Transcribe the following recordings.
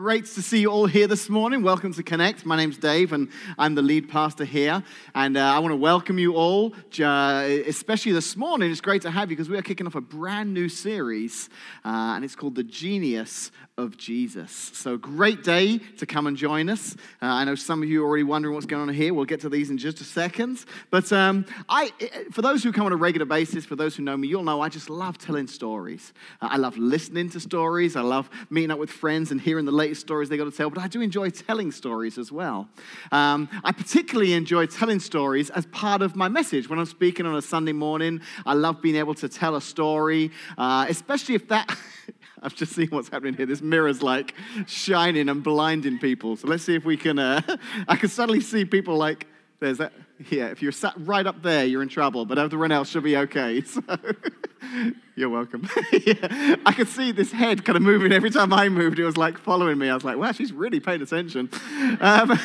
Great to see you all here this morning. Welcome to Connect. My name's Dave, and I'm the lead pastor here. And uh, I want to welcome you all, uh, especially this morning. It's great to have you because we are kicking off a brand new series, uh, and it's called The Genius of Jesus. So, great day to come and join us. Uh, I know some of you are already wondering what's going on here. We'll get to these in just a second. But um, I, for those who come on a regular basis, for those who know me, you'll know I just love telling stories. Uh, I love listening to stories. I love meeting up with friends and hearing the latest stories they got to tell. But I do enjoy telling stories as well. Um, I particularly enjoy telling stories as part of my message. When I'm speaking on a Sunday morning, I love being able to tell a story, uh, especially if that. I've just seen what's happening here. This mirror's like shining and blinding people. So let's see if we can. Uh, I can suddenly see people like, there's that. Yeah, if you're sat right up there, you're in trouble, but everyone else should be okay. So you're welcome. yeah, I could see this head kind of moving every time I moved. It was like following me. I was like, wow, she's really paying attention. Um,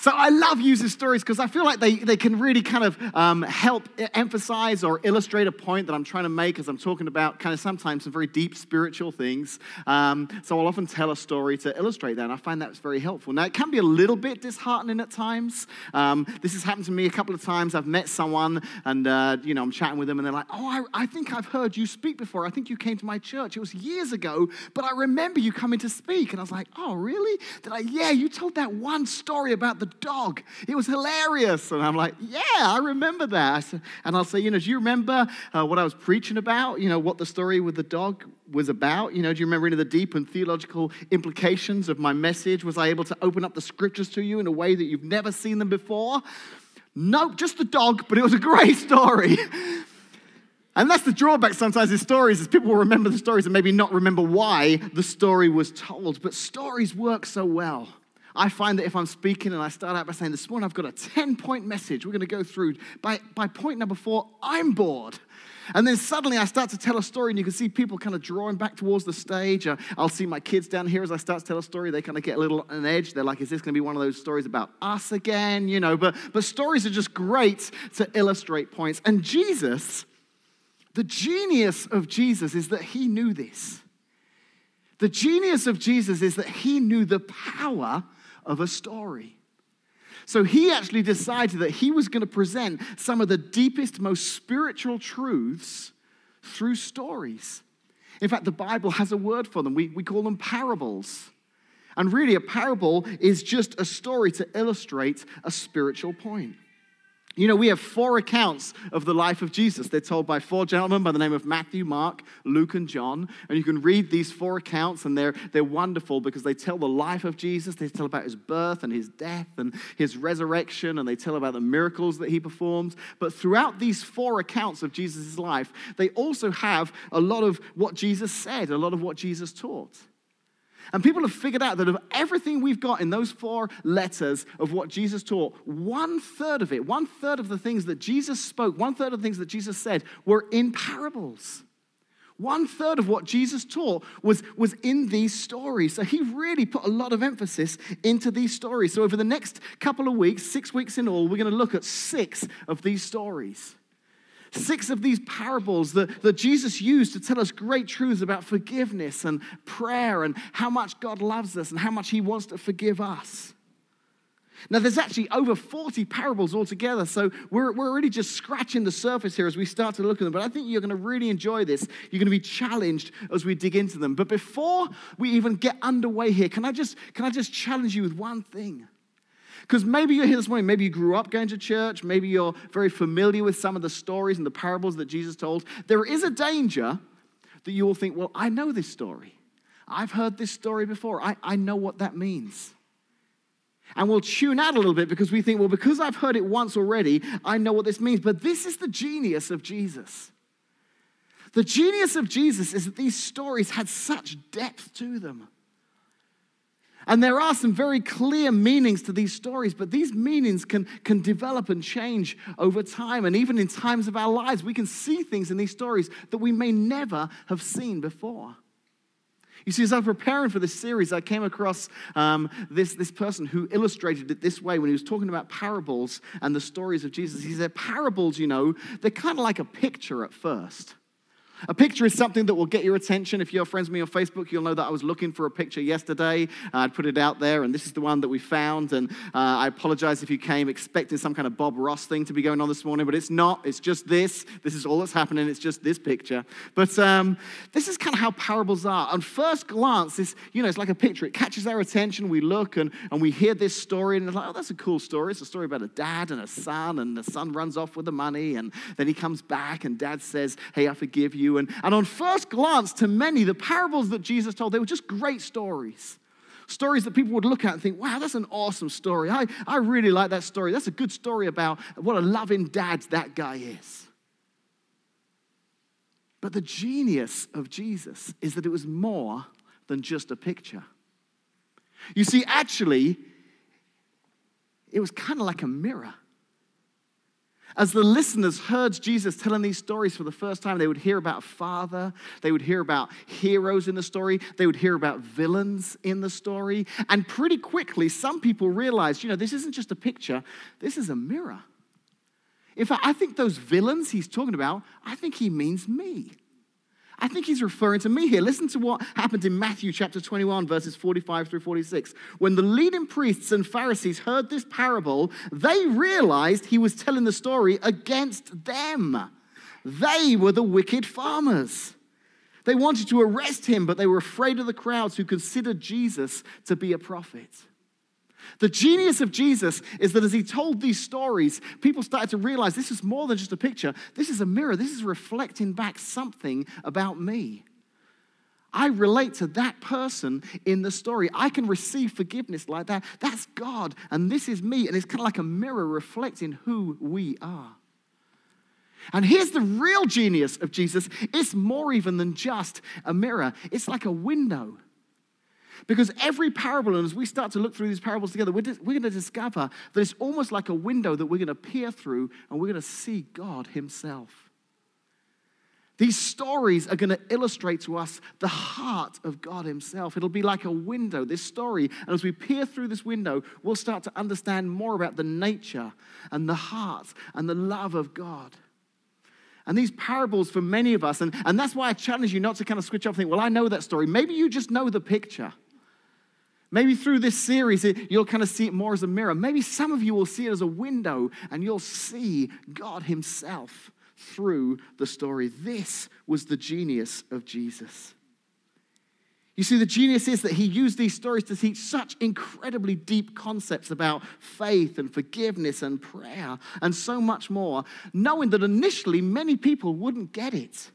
So I love using stories because I feel like they, they can really kind of um, help emphasize or illustrate a point that I'm trying to make as I'm talking about kind of sometimes some very deep spiritual things. Um, so I'll often tell a story to illustrate that, and I find that's very helpful. Now, it can be a little bit disheartening at times. Um, this has happened to me a couple of times. I've met someone, and, uh, you know, I'm chatting with them, and they're like, oh, I, I think I've heard you speak before. I think you came to my church. It was years ago, but I remember you coming to speak. And I was like, oh, really? They're like, yeah, you told that one story about the dog. It was hilarious. And I'm like, yeah, I remember that. And I'll say, you know, do you remember uh, what I was preaching about? You know, what the story with the dog was about? You know, do you remember any of the deep and theological implications of my message? Was I able to open up the scriptures to you in a way that you've never seen them before? Nope, just the dog, but it was a great story. And that's the drawback sometimes in stories is people will remember the stories and maybe not remember why the story was told. But stories work so well. I find that if I'm speaking and I start out by saying, This morning I've got a 10 point message we're going to go through, by, by point number four, I'm bored. And then suddenly I start to tell a story, and you can see people kind of drawing back towards the stage. Uh, I'll see my kids down here as I start to tell a story. They kind of get a little on edge. They're like, is this going to be one of those stories about us again? You know, but, but stories are just great to illustrate points. And Jesus, the genius of Jesus is that he knew this. The genius of Jesus is that he knew the power of a story. So he actually decided that he was going to present some of the deepest, most spiritual truths through stories. In fact, the Bible has a word for them. We, we call them parables. And really, a parable is just a story to illustrate a spiritual point. You know, we have four accounts of the life of Jesus. They're told by four gentlemen by the name of Matthew, Mark, Luke, and John. And you can read these four accounts, and they're, they're wonderful because they tell the life of Jesus. They tell about his birth and his death and his resurrection, and they tell about the miracles that he performs. But throughout these four accounts of Jesus' life, they also have a lot of what Jesus said, a lot of what Jesus taught. And people have figured out that of everything we've got in those four letters of what Jesus taught, one third of it, one third of the things that Jesus spoke, one third of the things that Jesus said were in parables. One third of what Jesus taught was, was in these stories. So he really put a lot of emphasis into these stories. So over the next couple of weeks, six weeks in all, we're going to look at six of these stories. Six of these parables that, that Jesus used to tell us great truths about forgiveness and prayer and how much God loves us and how much He wants to forgive us. Now, there's actually over 40 parables altogether, so we're, we're already just scratching the surface here as we start to look at them. But I think you're going to really enjoy this. You're going to be challenged as we dig into them. But before we even get underway here, can I just, can I just challenge you with one thing? Because maybe you're here this morning, maybe you grew up going to church, maybe you're very familiar with some of the stories and the parables that Jesus told. There is a danger that you will think, well, I know this story. I've heard this story before. I, I know what that means. And we'll tune out a little bit because we think, well, because I've heard it once already, I know what this means. But this is the genius of Jesus. The genius of Jesus is that these stories had such depth to them. And there are some very clear meanings to these stories, but these meanings can, can develop and change over time. And even in times of our lives, we can see things in these stories that we may never have seen before. You see, as I was preparing for this series, I came across um, this, this person who illustrated it this way when he was talking about parables and the stories of Jesus. He said, Parables, you know, they're kind of like a picture at first. A picture is something that will get your attention. If you're friends with me on Facebook, you'll know that I was looking for a picture yesterday. Uh, I'd put it out there, and this is the one that we found. And uh, I apologize if you came expecting some kind of Bob Ross thing to be going on this morning, but it's not. It's just this. This is all that's happening. It's just this picture. But um, this is kind of how parables are. On first glance, this, you know, it's like a picture. It catches our attention. We look and, and we hear this story, and it's like, oh, that's a cool story. It's a story about a dad and a son, and the son runs off with the money, and then he comes back, and dad says, hey, I forgive you you. And, and on first glance, to many, the parables that Jesus told, they were just great stories. Stories that people would look at and think, wow, that's an awesome story. I, I really like that story. That's a good story about what a loving dad that guy is. But the genius of Jesus is that it was more than just a picture. You see, actually, it was kind of like a mirror. As the listeners heard Jesus telling these stories for the first time, they would hear about father, they would hear about heroes in the story, they would hear about villains in the story. And pretty quickly, some people realized, you know, this isn't just a picture, this is a mirror. In fact, I think those villains he's talking about, I think he means me. I think he's referring to me here. Listen to what happened in Matthew chapter 21, verses 45 through 46. When the leading priests and Pharisees heard this parable, they realized he was telling the story against them. They were the wicked farmers. They wanted to arrest him, but they were afraid of the crowds who considered Jesus to be a prophet. The genius of Jesus is that as he told these stories, people started to realize this is more than just a picture. This is a mirror. This is reflecting back something about me. I relate to that person in the story. I can receive forgiveness like that. That's God, and this is me. And it's kind of like a mirror reflecting who we are. And here's the real genius of Jesus it's more even than just a mirror, it's like a window. Because every parable, and as we start to look through these parables together, we're, we're going to discover that it's almost like a window that we're going to peer through and we're going to see God Himself. These stories are going to illustrate to us the heart of God Himself. It'll be like a window, this story. And as we peer through this window, we'll start to understand more about the nature and the heart and the love of God. And these parables for many of us, and, and that's why I challenge you not to kind of switch off and think, well, I know that story. Maybe you just know the picture. Maybe through this series, you'll kind of see it more as a mirror. Maybe some of you will see it as a window and you'll see God Himself through the story. This was the genius of Jesus. You see, the genius is that he used these stories to teach such incredibly deep concepts about faith and forgiveness and prayer and so much more, knowing that initially many people wouldn't get it.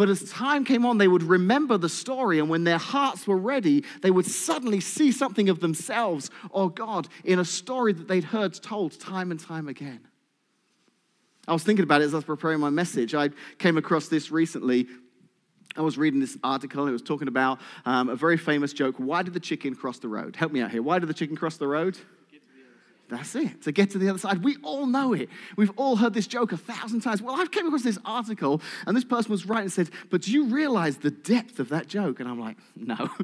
But as time came on, they would remember the story, and when their hearts were ready, they would suddenly see something of themselves or God in a story that they'd heard told time and time again. I was thinking about it as I was preparing my message. I came across this recently. I was reading this article, and it was talking about um, a very famous joke. Why did the chicken cross the road? Help me out here. Why did the chicken cross the road? That's it, to get to the other side. We all know it. We've all heard this joke a thousand times. Well, I've came across this article, and this person was writing and said, But do you realize the depth of that joke? And I'm like, No.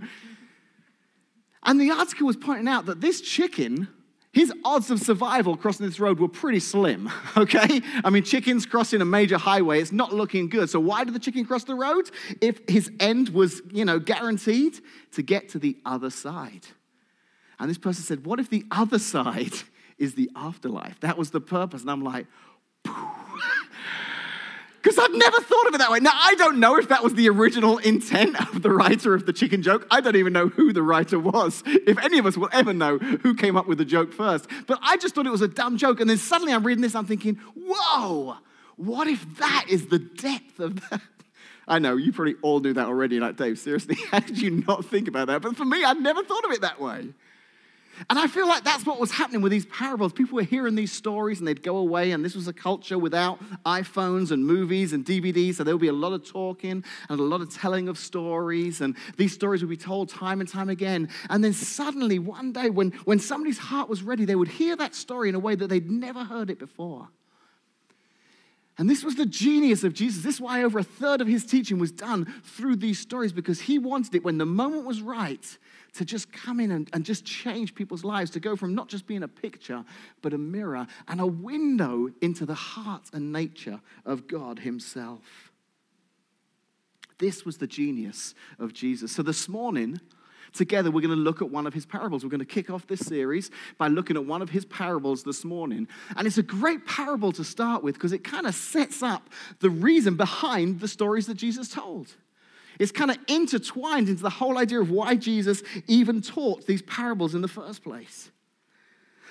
And the article was pointing out that this chicken, his odds of survival crossing this road were pretty slim, okay? I mean, chickens crossing a major highway, it's not looking good. So, why did the chicken cross the road? If his end was, you know, guaranteed to get to the other side. And this person said, What if the other side is the afterlife. That was the purpose. And I'm like, because I've never thought of it that way. Now, I don't know if that was the original intent of the writer of the chicken joke. I don't even know who the writer was. If any of us will ever know who came up with the joke first. But I just thought it was a dumb joke. And then suddenly I'm reading this, I'm thinking, whoa, what if that is the depth of that? I know, you probably all knew that already. Like, Dave, seriously, how did you not think about that? But for me, I'd never thought of it that way. And I feel like that's what was happening with these parables. People were hearing these stories and they'd go away, and this was a culture without iPhones and movies and DVDs, so there would be a lot of talking and a lot of telling of stories, and these stories would be told time and time again. And then suddenly, one day, when, when somebody's heart was ready, they would hear that story in a way that they'd never heard it before. And this was the genius of Jesus. This is why over a third of his teaching was done through these stories because he wanted it when the moment was right to just come in and, and just change people's lives, to go from not just being a picture, but a mirror and a window into the heart and nature of God Himself. This was the genius of Jesus. So this morning, together, we're going to look at one of his parables. We're going to kick off this series by looking at one of his parables this morning. And it's a great parable to start with because it kind of sets up the reason behind the stories that Jesus told. It's kind of intertwined into the whole idea of why Jesus even taught these parables in the first place.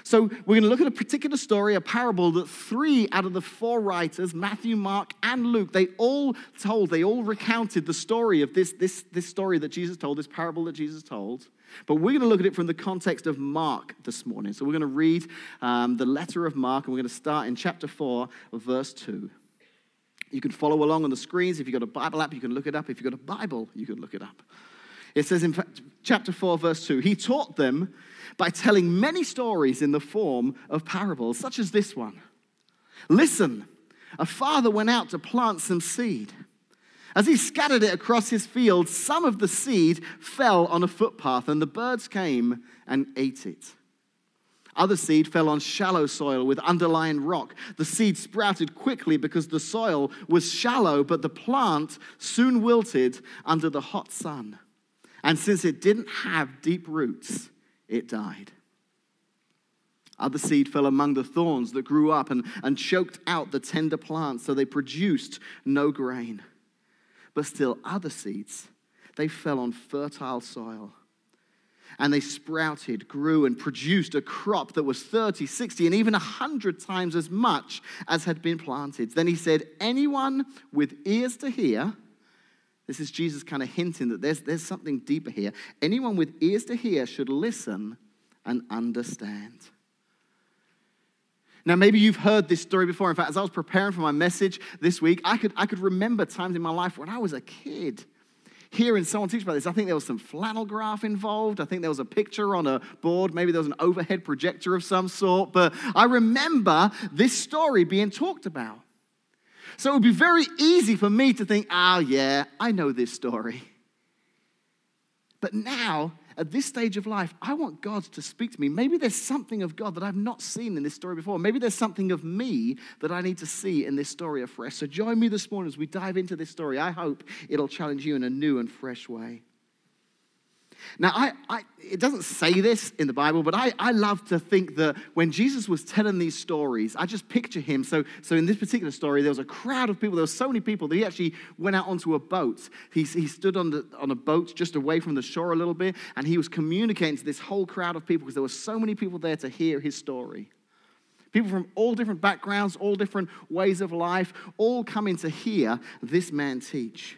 So, we're going to look at a particular story, a parable that three out of the four writers, Matthew, Mark, and Luke, they all told, they all recounted the story of this, this, this story that Jesus told, this parable that Jesus told. But we're going to look at it from the context of Mark this morning. So, we're going to read um, the letter of Mark, and we're going to start in chapter 4, verse 2. You can follow along on the screens. If you've got a Bible app, you can look it up. If you've got a Bible, you can look it up. It says in fact, chapter 4, verse 2 He taught them by telling many stories in the form of parables, such as this one. Listen, a father went out to plant some seed. As he scattered it across his field, some of the seed fell on a footpath, and the birds came and ate it. Other seed fell on shallow soil with underlying rock. The seed sprouted quickly because the soil was shallow, but the plant soon wilted under the hot sun. And since it didn't have deep roots, it died. Other seed fell among the thorns that grew up and, and choked out the tender plants, so they produced no grain. But still, other seeds, they fell on fertile soil and they sprouted, grew, and produced a crop that was 30, 60, and even 100 times as much as had been planted. Then he said, Anyone with ears to hear, this is Jesus kind of hinting that there's, there's something deeper here. Anyone with ears to hear should listen and understand. Now, maybe you've heard this story before. In fact, as I was preparing for my message this week, I could, I could remember times in my life when I was a kid hearing someone teach about this. I think there was some flannel graph involved. I think there was a picture on a board. Maybe there was an overhead projector of some sort. But I remember this story being talked about. So it would be very easy for me to think, oh, yeah, I know this story. But now, at this stage of life, I want God to speak to me. Maybe there's something of God that I've not seen in this story before. Maybe there's something of me that I need to see in this story afresh. So join me this morning as we dive into this story. I hope it'll challenge you in a new and fresh way. Now, I, I, it doesn't say this in the Bible, but I, I love to think that when Jesus was telling these stories, I just picture him. So, so in this particular story, there was a crowd of people. There were so many people that he actually went out onto a boat. He, he stood on, the, on a boat just away from the shore a little bit, and he was communicating to this whole crowd of people because there were so many people there to hear his story. People from all different backgrounds, all different ways of life, all coming to hear this man teach.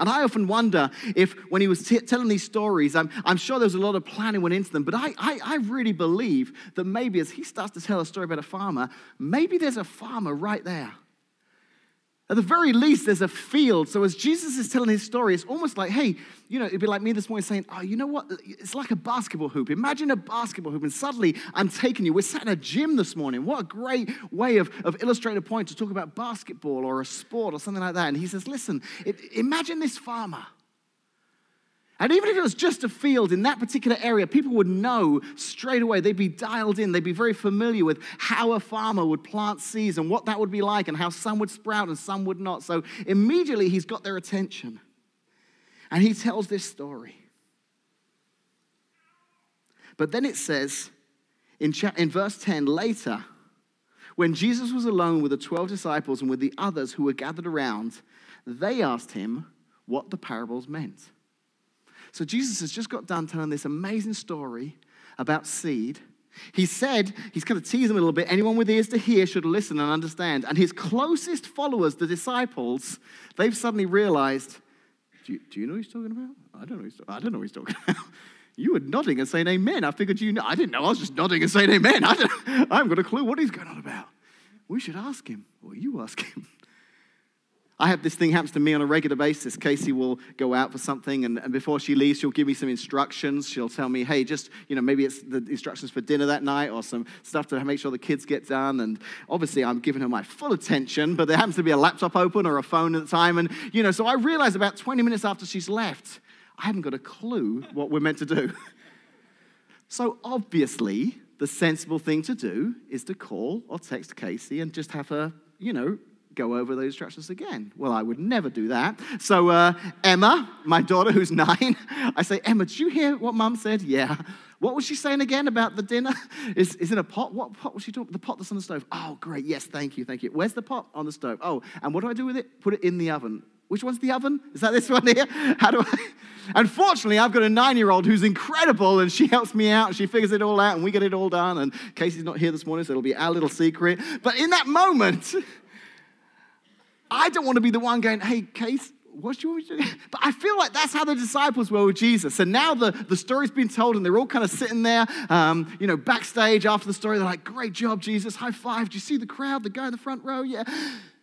And I often wonder if, when he was t- telling these stories, I'm, I'm sure there was a lot of planning went into them, but I, I, I really believe that maybe as he starts to tell a story about a farmer, maybe there's a farmer right there at the very least, there's a field. So as Jesus is telling his story, it's almost like, hey, you know, it'd be like me this morning saying, oh, you know what? It's like a basketball hoop. Imagine a basketball hoop, and suddenly I'm taking you. We're sat in a gym this morning. What a great way of, of illustrating a point to talk about basketball or a sport or something like that. And he says, listen, it, imagine this farmer. And even if it was just a field in that particular area, people would know straight away. They'd be dialed in. They'd be very familiar with how a farmer would plant seeds and what that would be like and how some would sprout and some would not. So immediately he's got their attention. And he tells this story. But then it says in, in verse 10 later, when Jesus was alone with the 12 disciples and with the others who were gathered around, they asked him what the parables meant. So Jesus has just got done telling this amazing story about seed. He said, he's kind of them a little bit. Anyone with ears to hear should listen and understand. And his closest followers, the disciples, they've suddenly realized, do you, do you know what he's talking about? I don't know he's, I don't know what he's talking about. You were nodding and saying amen. I figured you know. I didn't know. I was just nodding and saying amen. I, I haven't got a clue what he's going on about. We should ask him, or you ask him. I have this thing happens to me on a regular basis. Casey will go out for something, and, and, before she leaves, she'll give me some instructions. She'll tell me, hey, just, you know, maybe it's the instructions for dinner that night or some stuff to make sure the kids get done. And obviously, I'm giving her my full attention, but there happens to be a laptop open or a phone at the time. And, you know, so I realize about 20 minutes after she's left, I haven't got a clue what we're meant to do. so obviously, the sensible thing to do is to call or text Casey and just have her, you know, go over those instructions again. Well, I would never do that. So, uh, Emma, my daughter who's nine, I say, Emma, did you hear what mum said? Yeah. What was she saying again about the dinner? Is, is it a pot? What pot was she talking? The pot that's on the stove. Oh, great. Yes, thank you, thank you. Where's the pot on the stove? Oh, and what do I do with it? Put it in the oven. Which one's the oven? Is that this one here? How do I? Unfortunately, I've got a nine year old who's incredible and she helps me out. She figures it all out and we get it all done. And Casey's not here this morning, so it'll be our little secret. But in that moment, I don't want to be the one going, hey, Case, what do you want to do? But I feel like that's how the disciples were with Jesus. And now the, the story's been told, and they're all kind of sitting there, um, you know, backstage after the story. They're like, great job, Jesus. High five. Do you see the crowd, the guy in the front row? Yeah.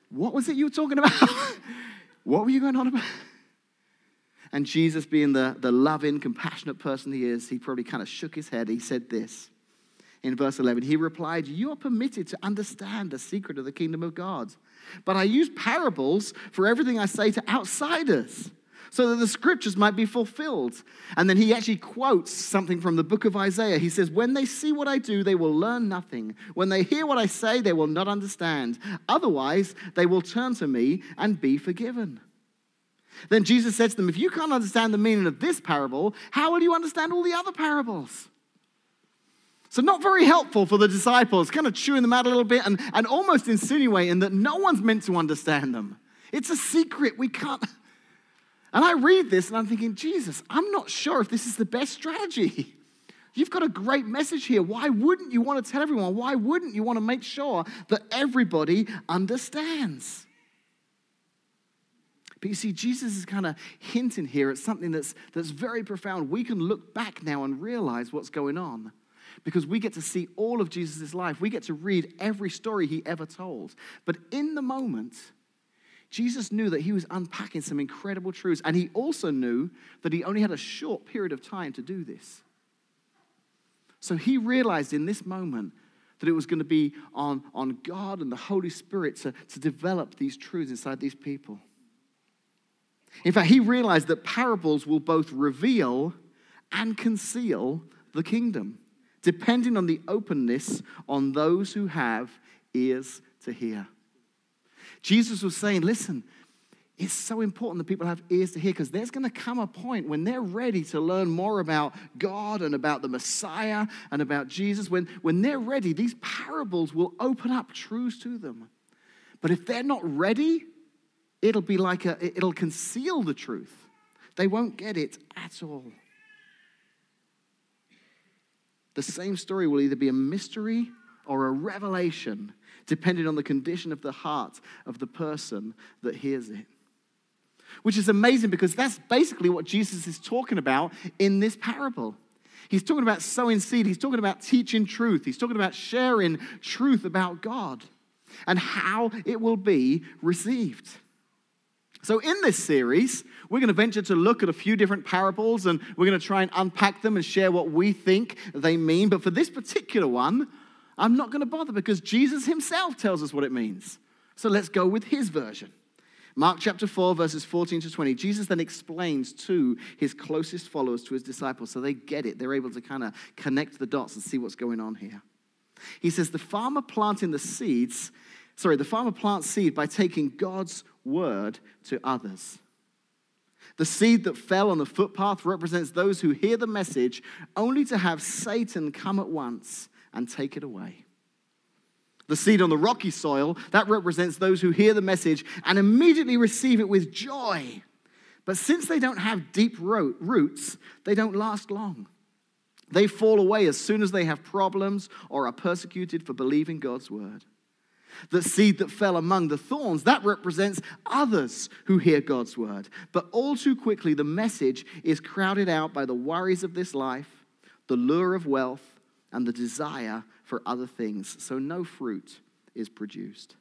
What was it you were talking about? what were you going on about? And Jesus, being the, the loving, compassionate person he is, he probably kind of shook his head. He said this in verse 11. He replied, You are permitted to understand the secret of the kingdom of God. But I use parables for everything I say to outsiders so that the scriptures might be fulfilled. And then he actually quotes something from the book of Isaiah. He says, When they see what I do, they will learn nothing. When they hear what I say, they will not understand. Otherwise, they will turn to me and be forgiven. Then Jesus said to them, If you can't understand the meaning of this parable, how will you understand all the other parables? So, not very helpful for the disciples, kind of chewing them out a little bit and, and almost insinuating that no one's meant to understand them. It's a secret. We can't. And I read this and I'm thinking, Jesus, I'm not sure if this is the best strategy. You've got a great message here. Why wouldn't you want to tell everyone? Why wouldn't you want to make sure that everybody understands? But you see, Jesus is kind of hinting here at something that's, that's very profound. We can look back now and realize what's going on because we get to see all of Jesus' life. We get to read every story he ever told. But in the moment, Jesus knew that he was unpacking some incredible truths, and he also knew that he only had a short period of time to do this. So he realized in this moment that it was going to be on, on God and the Holy Spirit to, to develop these truths inside these people. In fact, he realized that parables will both reveal and conceal the kingdom depending on the openness on those who have ears to hear. Jesus was saying, listen, it's so important that people have ears to hear because there's going to come a point when they're ready to learn more about God and about the Messiah and about Jesus. When, when they're ready, these parables will open up truths to them. But if they're not ready, it'll be like a, it'll conceal the truth. They won't get it at all. The same story will either be a mystery or a revelation, depending on the condition of the heart of the person that hears it. Which is amazing because that's basically what Jesus is talking about in this parable. He's talking about sowing seed, he's talking about teaching truth, he's talking about sharing truth about God and how it will be received. So, in this series, we're going to venture to look at a few different parables and we're going to try and unpack them and share what we think they mean. But for this particular one, I'm not going to bother because Jesus himself tells us what it means. So, let's go with his version. Mark chapter 4, verses 14 to 20. Jesus then explains to his closest followers, to his disciples, so they get it. They're able to kind of connect the dots and see what's going on here. He says, The farmer planting the seeds, sorry, the farmer plants seed by taking God's word to others. The seed that fell on the footpath represents those who hear the message only to have Satan come at once and take it away. The seed on the rocky soil, that represents those who hear the message and immediately receive it with joy. But since they don't have deep roots, they don't last long. They fall away as soon as they have problems or are persecuted for believing God's word. The seed that fell among the thorns, that represents others who hear God's word. But all too quickly, the message is crowded out by the worries of this life, the lure of wealth, and the desire for other things. So no fruit is produced.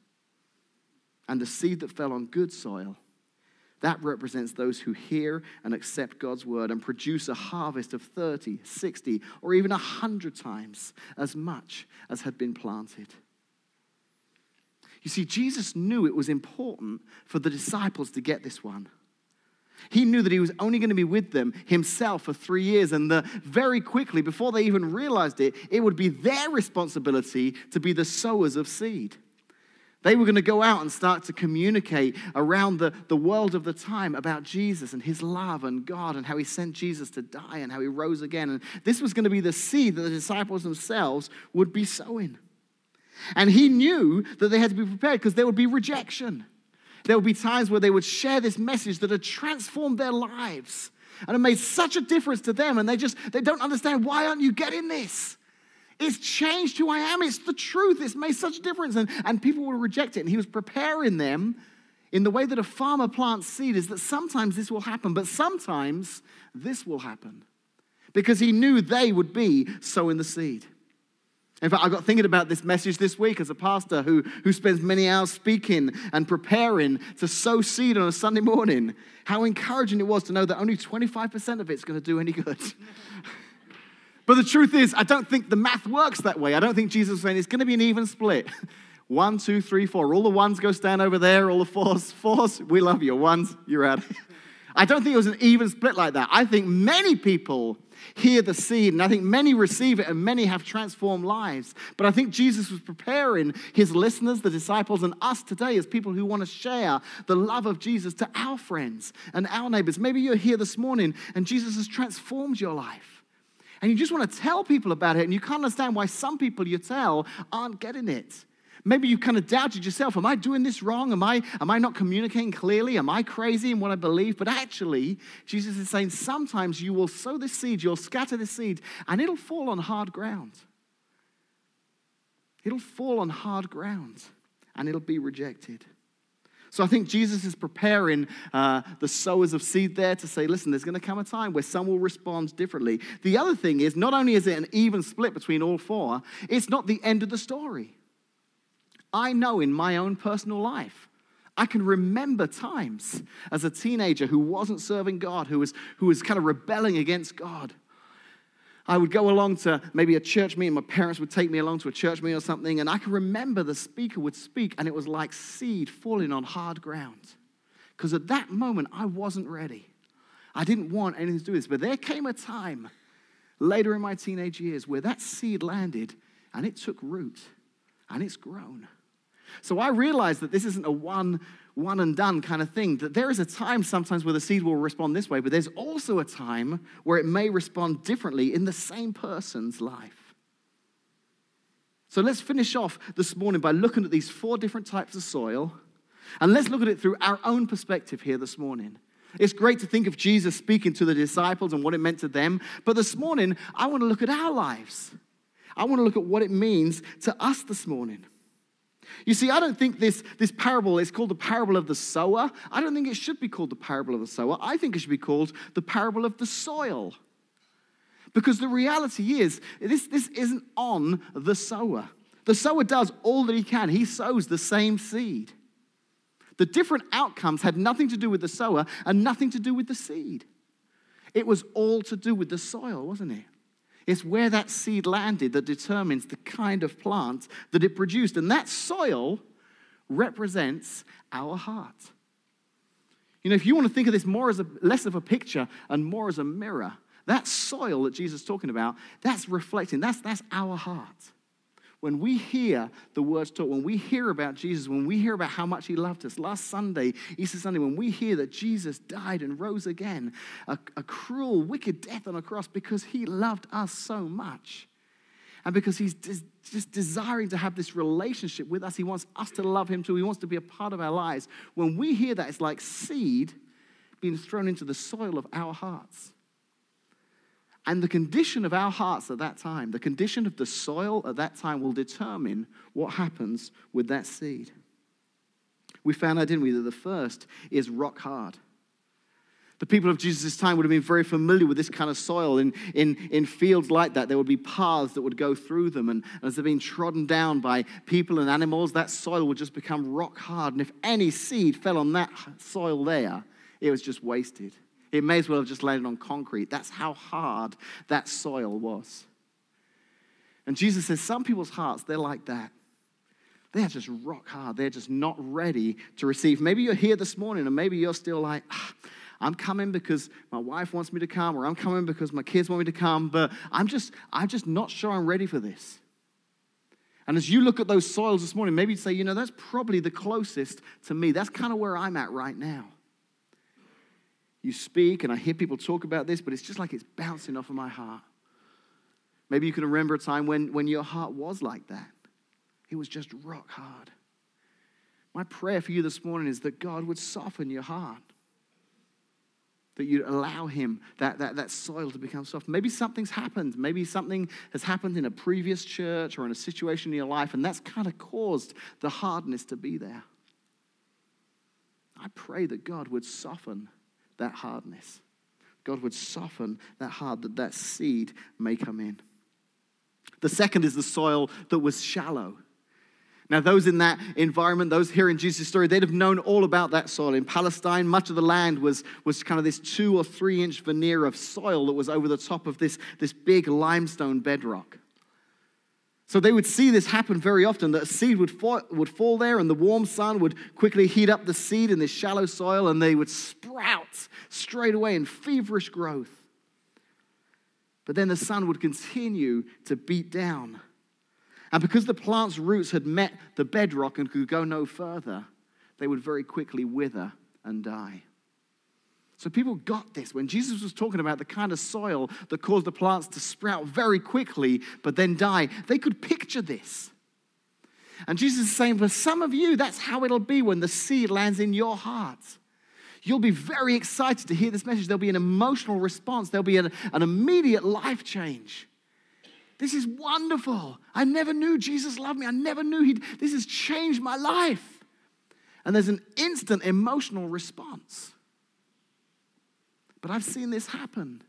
And the seed that fell on good soil, that represents those who hear and accept God's word and produce a harvest of 30, 60, or even 100 times as much as had been planted. You see, Jesus knew it was important for the disciples to get this one. He knew that he was only going to be with them himself for three years, and the, very quickly, before they even realized it, it would be their responsibility to be the sowers of seed. They were going to go out and start to communicate around the, the world of the time about Jesus and his love and God and how he sent Jesus to die and how he rose again. And this was going to be the seed that the disciples themselves would be sowing. And he knew that they had to be prepared because there would be rejection. There would be times where they would share this message that had transformed their lives and it made such a difference to them. And they just, they don't understand why aren't you getting this? It's changed who I am. It's the truth. It's made such a difference. And, and people will reject it. And he was preparing them in the way that a farmer plants seed is that sometimes this will happen, but sometimes this will happen because he knew they would be sowing the seed. In fact, I got thinking about this message this week as a pastor who, who spends many hours speaking and preparing to sow seed on a Sunday morning. How encouraging it was to know that only 25% of it's going to do any good. But the truth is, I don't think the math works that way. I don't think Jesus was saying it's going to be an even split. One, two, three, four. All the ones go stand over there. All the fours, fours, we love you. Ones, you're out. I don't think it was an even split like that. I think many people hear the seed, and I think many receive it, and many have transformed lives. But I think Jesus was preparing his listeners, the disciples, and us today as people who want to share the love of Jesus to our friends and our neighbors. Maybe you're here this morning, and Jesus has transformed your life and you just want to tell people about it, and you can't understand why some people you tell aren't getting it. Maybe you kind of doubted yourself. Am I doing this wrong? Am I, am I not communicating clearly? Am I crazy in what I believe? But actually, Jesus is saying sometimes you will sow this seed, you'll scatter this seed, and it'll fall on hard ground. It'll fall on hard ground, and it'll be rejected. So I think Jesus is preparing uh, the sowers of seed there to say, listen, there's going to come a time where some will respond differently. The other thing is, not only is it an even split between all four, it's not the end of the story. I know in my own personal life, I can remember times as a teenager who wasn't serving God, who was, who was kind of rebelling against God. I would go along to maybe a church meeting. My parents would take me along to a church meeting or something, and I can remember the speaker would speak, and it was like seed falling on hard ground. Because at that moment, I wasn't ready. I didn't want anything to do with this. But there came a time later in my teenage years where that seed landed and it took root and it's grown. So I realize that this isn't a one one and done kind of thing. That there is a time sometimes where the seed will respond this way, but there's also a time where it may respond differently in the same person's life. So let's finish off this morning by looking at these four different types of soil, and let's look at it through our own perspective here this morning. It's great to think of Jesus speaking to the disciples and what it meant to them, but this morning, I want to look at our lives. I want to look at what it means to us this morning. You see, I don't think this, this parable is called the parable of the sower. I don't think it should be called the parable of the sower. I think it should be called the parable of the soil. Because the reality is, this, this isn't on the sower. The sower does all that he can, he sows the same seed. The different outcomes had nothing to do with the sower and nothing to do with the seed. It was all to do with the soil, wasn't it? It's where that seed landed that determines the kind of plant that it produced. And that soil represents our heart. You know, if you want to think of this more as a less of a picture and more as a mirror, that soil that Jesus is talking about, that's reflecting, that's, that's our heart when we hear the words taught, when we hear about Jesus, when we hear about how much he loved us, last Sunday, Easter Sunday, when we hear that Jesus died and rose again, a, a cruel, wicked death on a cross because he loved us so much, and because he's just desiring to have this relationship with us, he wants us to love him too, he wants to be a part of our lives. When we hear that, it's like seed being thrown into the soil of our hearts. And the condition of our hearts at that time, the condition of the soil at that time, will determine what happens with that seed. We found out, didn't we, that the first is rock hard. The people of Jesus' time would have been very familiar with this kind of soil. In, in, in fields like that, there would be paths that would go through them. And, and as they're being trodden down by people and animals, that soil would just become rock hard. And if any seed fell on that soil there, it was just wasted. It may as well have just landed on concrete. That's how hard that soil was. And Jesus says, Some people's hearts, they're like that. They're just rock hard. They're just not ready to receive. Maybe you're here this morning and maybe you're still like, ah, I'm coming because my wife wants me to come, or I'm coming because my kids want me to come, but I'm just, I'm just not sure I'm ready for this. And as you look at those soils this morning, maybe you'd say, you know, that's probably the closest to me. That's kind of where I'm at right now. You speak, and I hear people talk about this, but it's just like it's bouncing off of my heart. Maybe you can remember a time when, when your heart was like that. It was just rock hard. My prayer for you this morning is that God would soften your heart that you'd allow him, that, that, that soil to become soft. Maybe something's happened. Maybe something has happened in a previous church or in a situation in your life, and that's kind of caused the hardness to be there. I pray that God would soften that hardness. God would soften that hard, that that seed may come in. The second is the soil that was shallow. Now, those in that environment, those hearing Jesus' story, they'd have known all about that soil. In Palestine, much of the land was, was kind of this two or three inch veneer of soil that was over the top of this, this big limestone bedrock. So they would see this happen very often that a seed would fall, would fall there, and the warm sun would quickly heat up the seed in this shallow soil, and they would sprout straight away in feverish growth. But then the sun would continue to beat down and because the plant's roots had met the bedrock and could go no further, they would very quickly wither and die. So people got this. When Jesus was talking about the kind of soil that caused the plants to sprout very quickly but then die, they could picture this. And Jesus is saying, for some of you, that's how it'll be when the seed lands in your heart. You'll be very excited to hear this message. There'll be an emotional response, there'll be an, an immediate life change. This is wonderful. I never knew Jesus loved me. I never knew he'd, this has changed my life. And there's an instant emotional response. But I've seen this happen.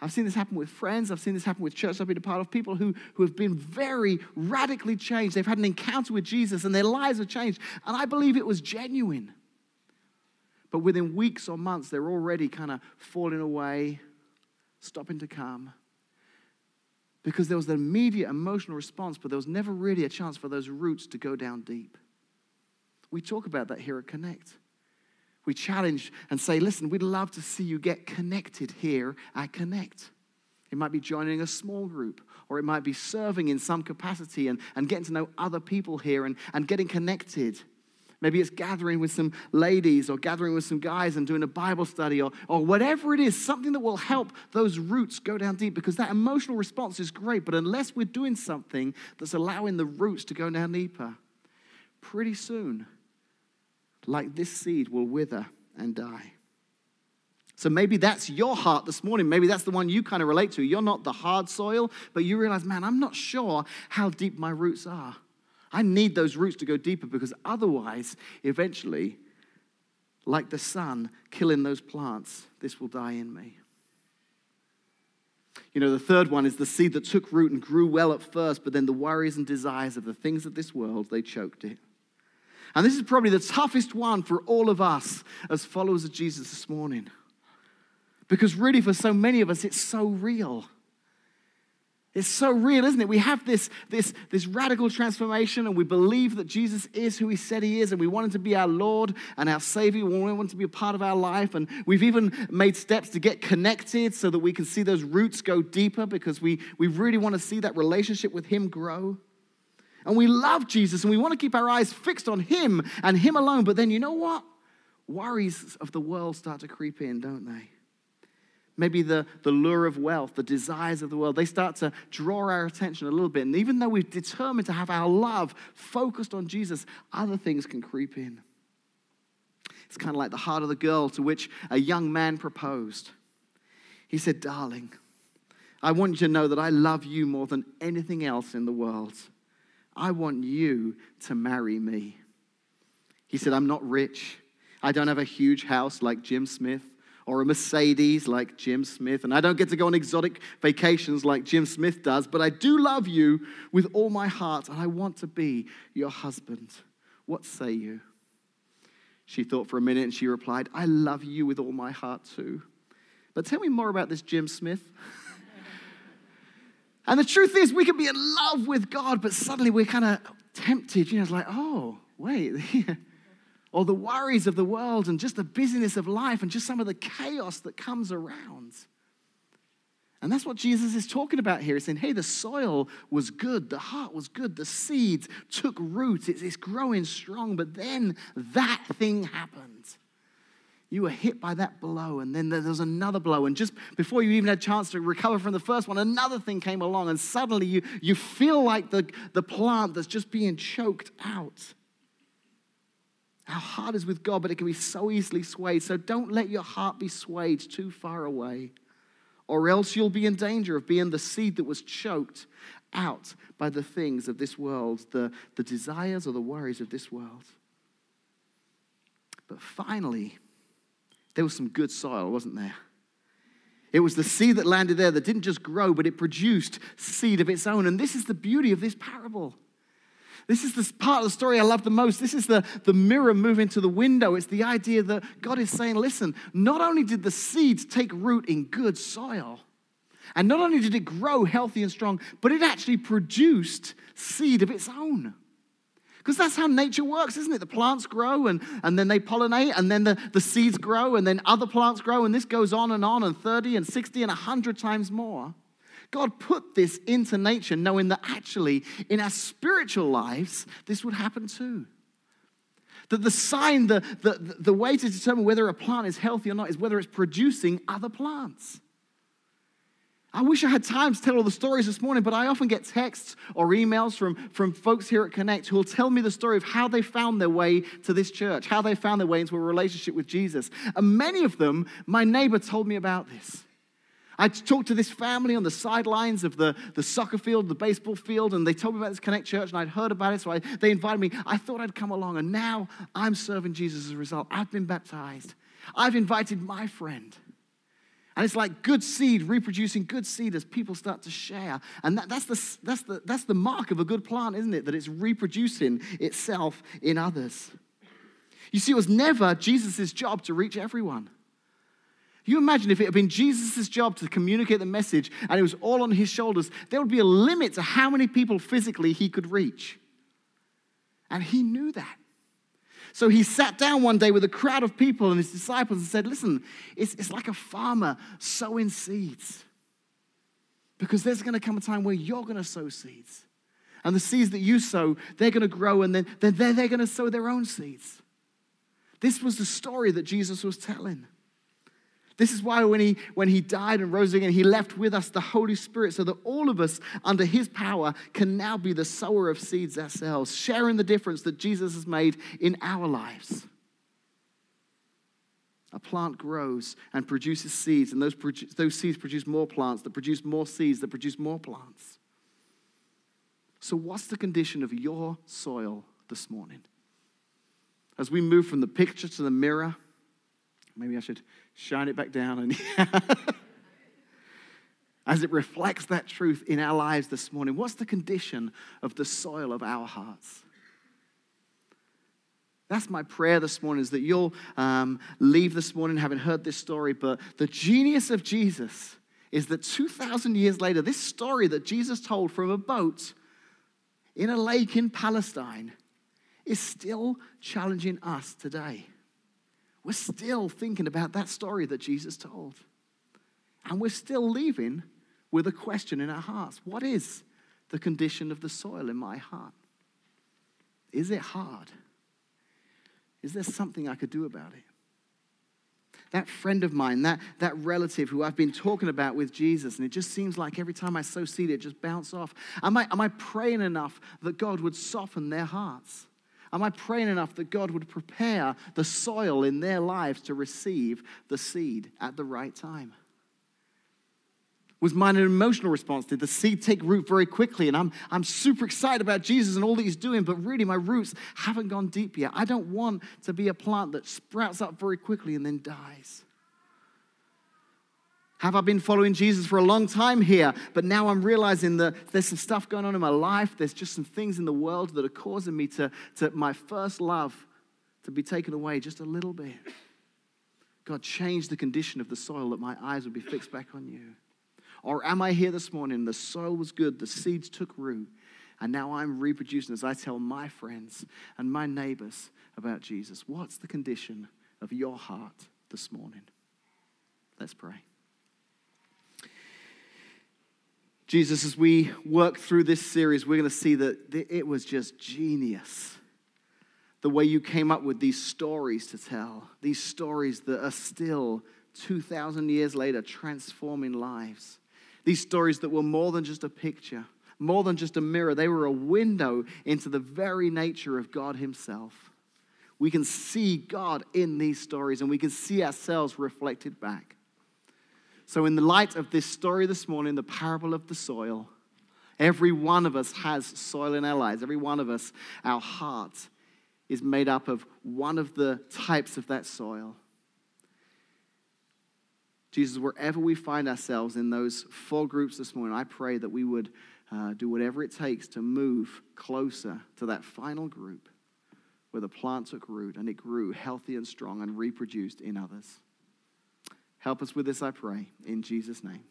I've seen this happen with friends. I've seen this happen with church I've been a part of. People who, who have been very radically changed. They've had an encounter with Jesus and their lives have changed. And I believe it was genuine. But within weeks or months, they're already kind of falling away, stopping to come because there was an immediate emotional response, but there was never really a chance for those roots to go down deep. We talk about that here at Connect. We challenge and say, listen, we'd love to see you get connected here at Connect. It might be joining a small group, or it might be serving in some capacity and, and getting to know other people here and, and getting connected. Maybe it's gathering with some ladies or gathering with some guys and doing a Bible study or, or whatever it is, something that will help those roots go down deep because that emotional response is great. But unless we're doing something that's allowing the roots to go down deeper, pretty soon, like this seed will wither and die. So maybe that's your heart this morning. Maybe that's the one you kind of relate to. You're not the hard soil, but you realize, man, I'm not sure how deep my roots are. I need those roots to go deeper because otherwise, eventually, like the sun killing those plants, this will die in me. You know, the third one is the seed that took root and grew well at first, but then the worries and desires of the things of this world, they choked it. And this is probably the toughest one for all of us as followers of Jesus this morning. Because really, for so many of us, it's so real. It's so real, isn't it? We have this, this, this radical transformation and we believe that Jesus is who he said he is and we want him to be our Lord and our Savior. We want him to be a part of our life. And we've even made steps to get connected so that we can see those roots go deeper because we, we really want to see that relationship with him grow. And we love Jesus and we want to keep our eyes fixed on him and him alone. But then you know what? Worries of the world start to creep in, don't they? maybe the, the lure of wealth, the desires of the world, they start to draw our attention a little bit. And even though we've determined to have our love focused on Jesus, other things can creep in. It's kind of like the heart of the girl to which a young man proposed. He said, Darling, I want you to know that I love you more than anything else in the world. I want you to marry me. He said, I'm not rich. I don't have a huge house like Jim Smith or a Mercedes like Jim Smith, and I don't get to go on exotic vacations like Jim Smith does, but I do love you with all my heart, and I want to be your husband. What say you? She thought for a minute and she replied, I love you with all my heart too. But tell me more about this Jim Smith. and the truth is, we can be in love with God, but suddenly we're kind of tempted. You know, it's like, oh, wait. or the worries of the world and just the busyness of life and just some of the chaos that comes around. And that's what Jesus is talking about here. He's saying, hey, the soil was good, the heart was good, the seeds took root, it's, growing strong, but then that thing happened. You were hit by that blow, and then there was another blow. And just before you even had a chance to recover from the first one, another thing came along, and suddenly you, you feel like the, the plant that's just being choked out. Our heart is with God, but it can be so easily swayed. So don't let your heart be swayed too far away, or else you'll be in danger of being the seed that was choked out by the things of this world, the, the desires or the worries of this world. But finally, there was some good soil, wasn't there? It was the seed that landed there that didn't just grow, but it produced seed of its own. And this is the beauty of this parable. This is the part of the story I love the most. This is the, the mirror moving to the window. It's the idea that God is saying, listen, not only did the seeds take root in good soil, and not only did it grow healthy and strong, but it actually produced seed of its own. Because that's how nature works, isn't it? The plants grow and, and then they pollinate, and then the, the seeds grow, and then other plants grow, and this goes on and on, and 30 and 60 and 100 times more. God put this into nature, knowing that actually in our spiritual lives, this would happen too. That the sign, the, the, the way to determine whether a plant is healthy or not is whether it's producing other plants. I wish I had time to tell all the stories this morning, but I often get texts or emails from, from folks here at Connect who will tell me the story of how they found their way to this church, how they found their way into a relationship with Jesus. And many of them, my neighbor told me about this. I talked to this family on the sidelines of the, the soccer field, the baseball field, and they told me about this Connect Church, and I'd heard about it, so I, they invited me. I thought I'd come along, and now I'm serving Jesus as a result. I've been baptized. I've invited my friend. And it's like good seed reproducing good seed as people start to share. And that, that's, the, that's, the, that's the mark of a good plant, isn't it? That it's reproducing itself in others. You see, it was never Jesus' job to reach everyone. You imagine if it had been Jesus' job to communicate the message and it was all on his shoulders, there would be a limit to how many people physically he could reach. And he knew that. So he sat down one day with a crowd of people and his disciples and said, Listen, it's, it's like a farmer sowing seeds. Because there's going to come a time where you're going to sow seeds. And the seeds that you sow, they're going to grow and then, then they're, they're going to sow their own seeds. This was the story that Jesus was telling. This is why when he, when he died and rose again, he left with us the Holy Spirit so that all of us, under his power, can now be the sower of seeds ourselves, sharing the difference that Jesus has made in our lives. A plant grows and produces seeds, and those, produ- those seeds produce more plants that produce more seeds that produce more plants. So, what's the condition of your soil this morning? As we move from the picture to the mirror, maybe I should shine it back down and as it reflects that truth in our lives this morning what's the condition of the soil of our hearts? That's my prayer this morning is that you'll um, leave this morning having heard this story but the genius of jesus is that 2000 years later this story that jesus told from a boat in a lake in palestine is still challenging us today we're still thinking about that story that Jesus told. And we're still leaving with a question in our hearts What is the condition of the soil in my heart? Is it hard? Is there something I could do about it? That friend of mine, that, that relative who I've been talking about with Jesus, and it just seems like every time I sow seed, it just bounce off. Am I, am I praying enough that God would soften their hearts? Am I praying enough that God would prepare the soil in their lives to receive the seed at the right time? Was mine an emotional response? Did the seed take root very quickly? And I'm, I'm super excited about Jesus and all that he's doing, but really my roots haven't gone deep yet. I don't want to be a plant that sprouts up very quickly and then dies. Have I been following Jesus for a long time here? But now I'm realizing that there's some stuff going on in my life. There's just some things in the world that are causing me to, to my first love to be taken away just a little bit. God, change the condition of the soil that my eyes would be fixed back on you. Or am I here this morning? The soil was good, the seeds took root, and now I'm reproducing as I tell my friends and my neighbors about Jesus. What's the condition of your heart this morning? Let's pray. Jesus, as we work through this series, we're going to see that it was just genius. The way you came up with these stories to tell, these stories that are still 2,000 years later transforming lives. These stories that were more than just a picture, more than just a mirror, they were a window into the very nature of God Himself. We can see God in these stories and we can see ourselves reflected back. So, in the light of this story this morning, the parable of the soil, every one of us has soil in our lives. Every one of us, our heart is made up of one of the types of that soil. Jesus, wherever we find ourselves in those four groups this morning, I pray that we would uh, do whatever it takes to move closer to that final group where the plant took root and it grew healthy and strong and reproduced in others. Help us with this, I pray, in Jesus' name.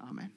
Amen.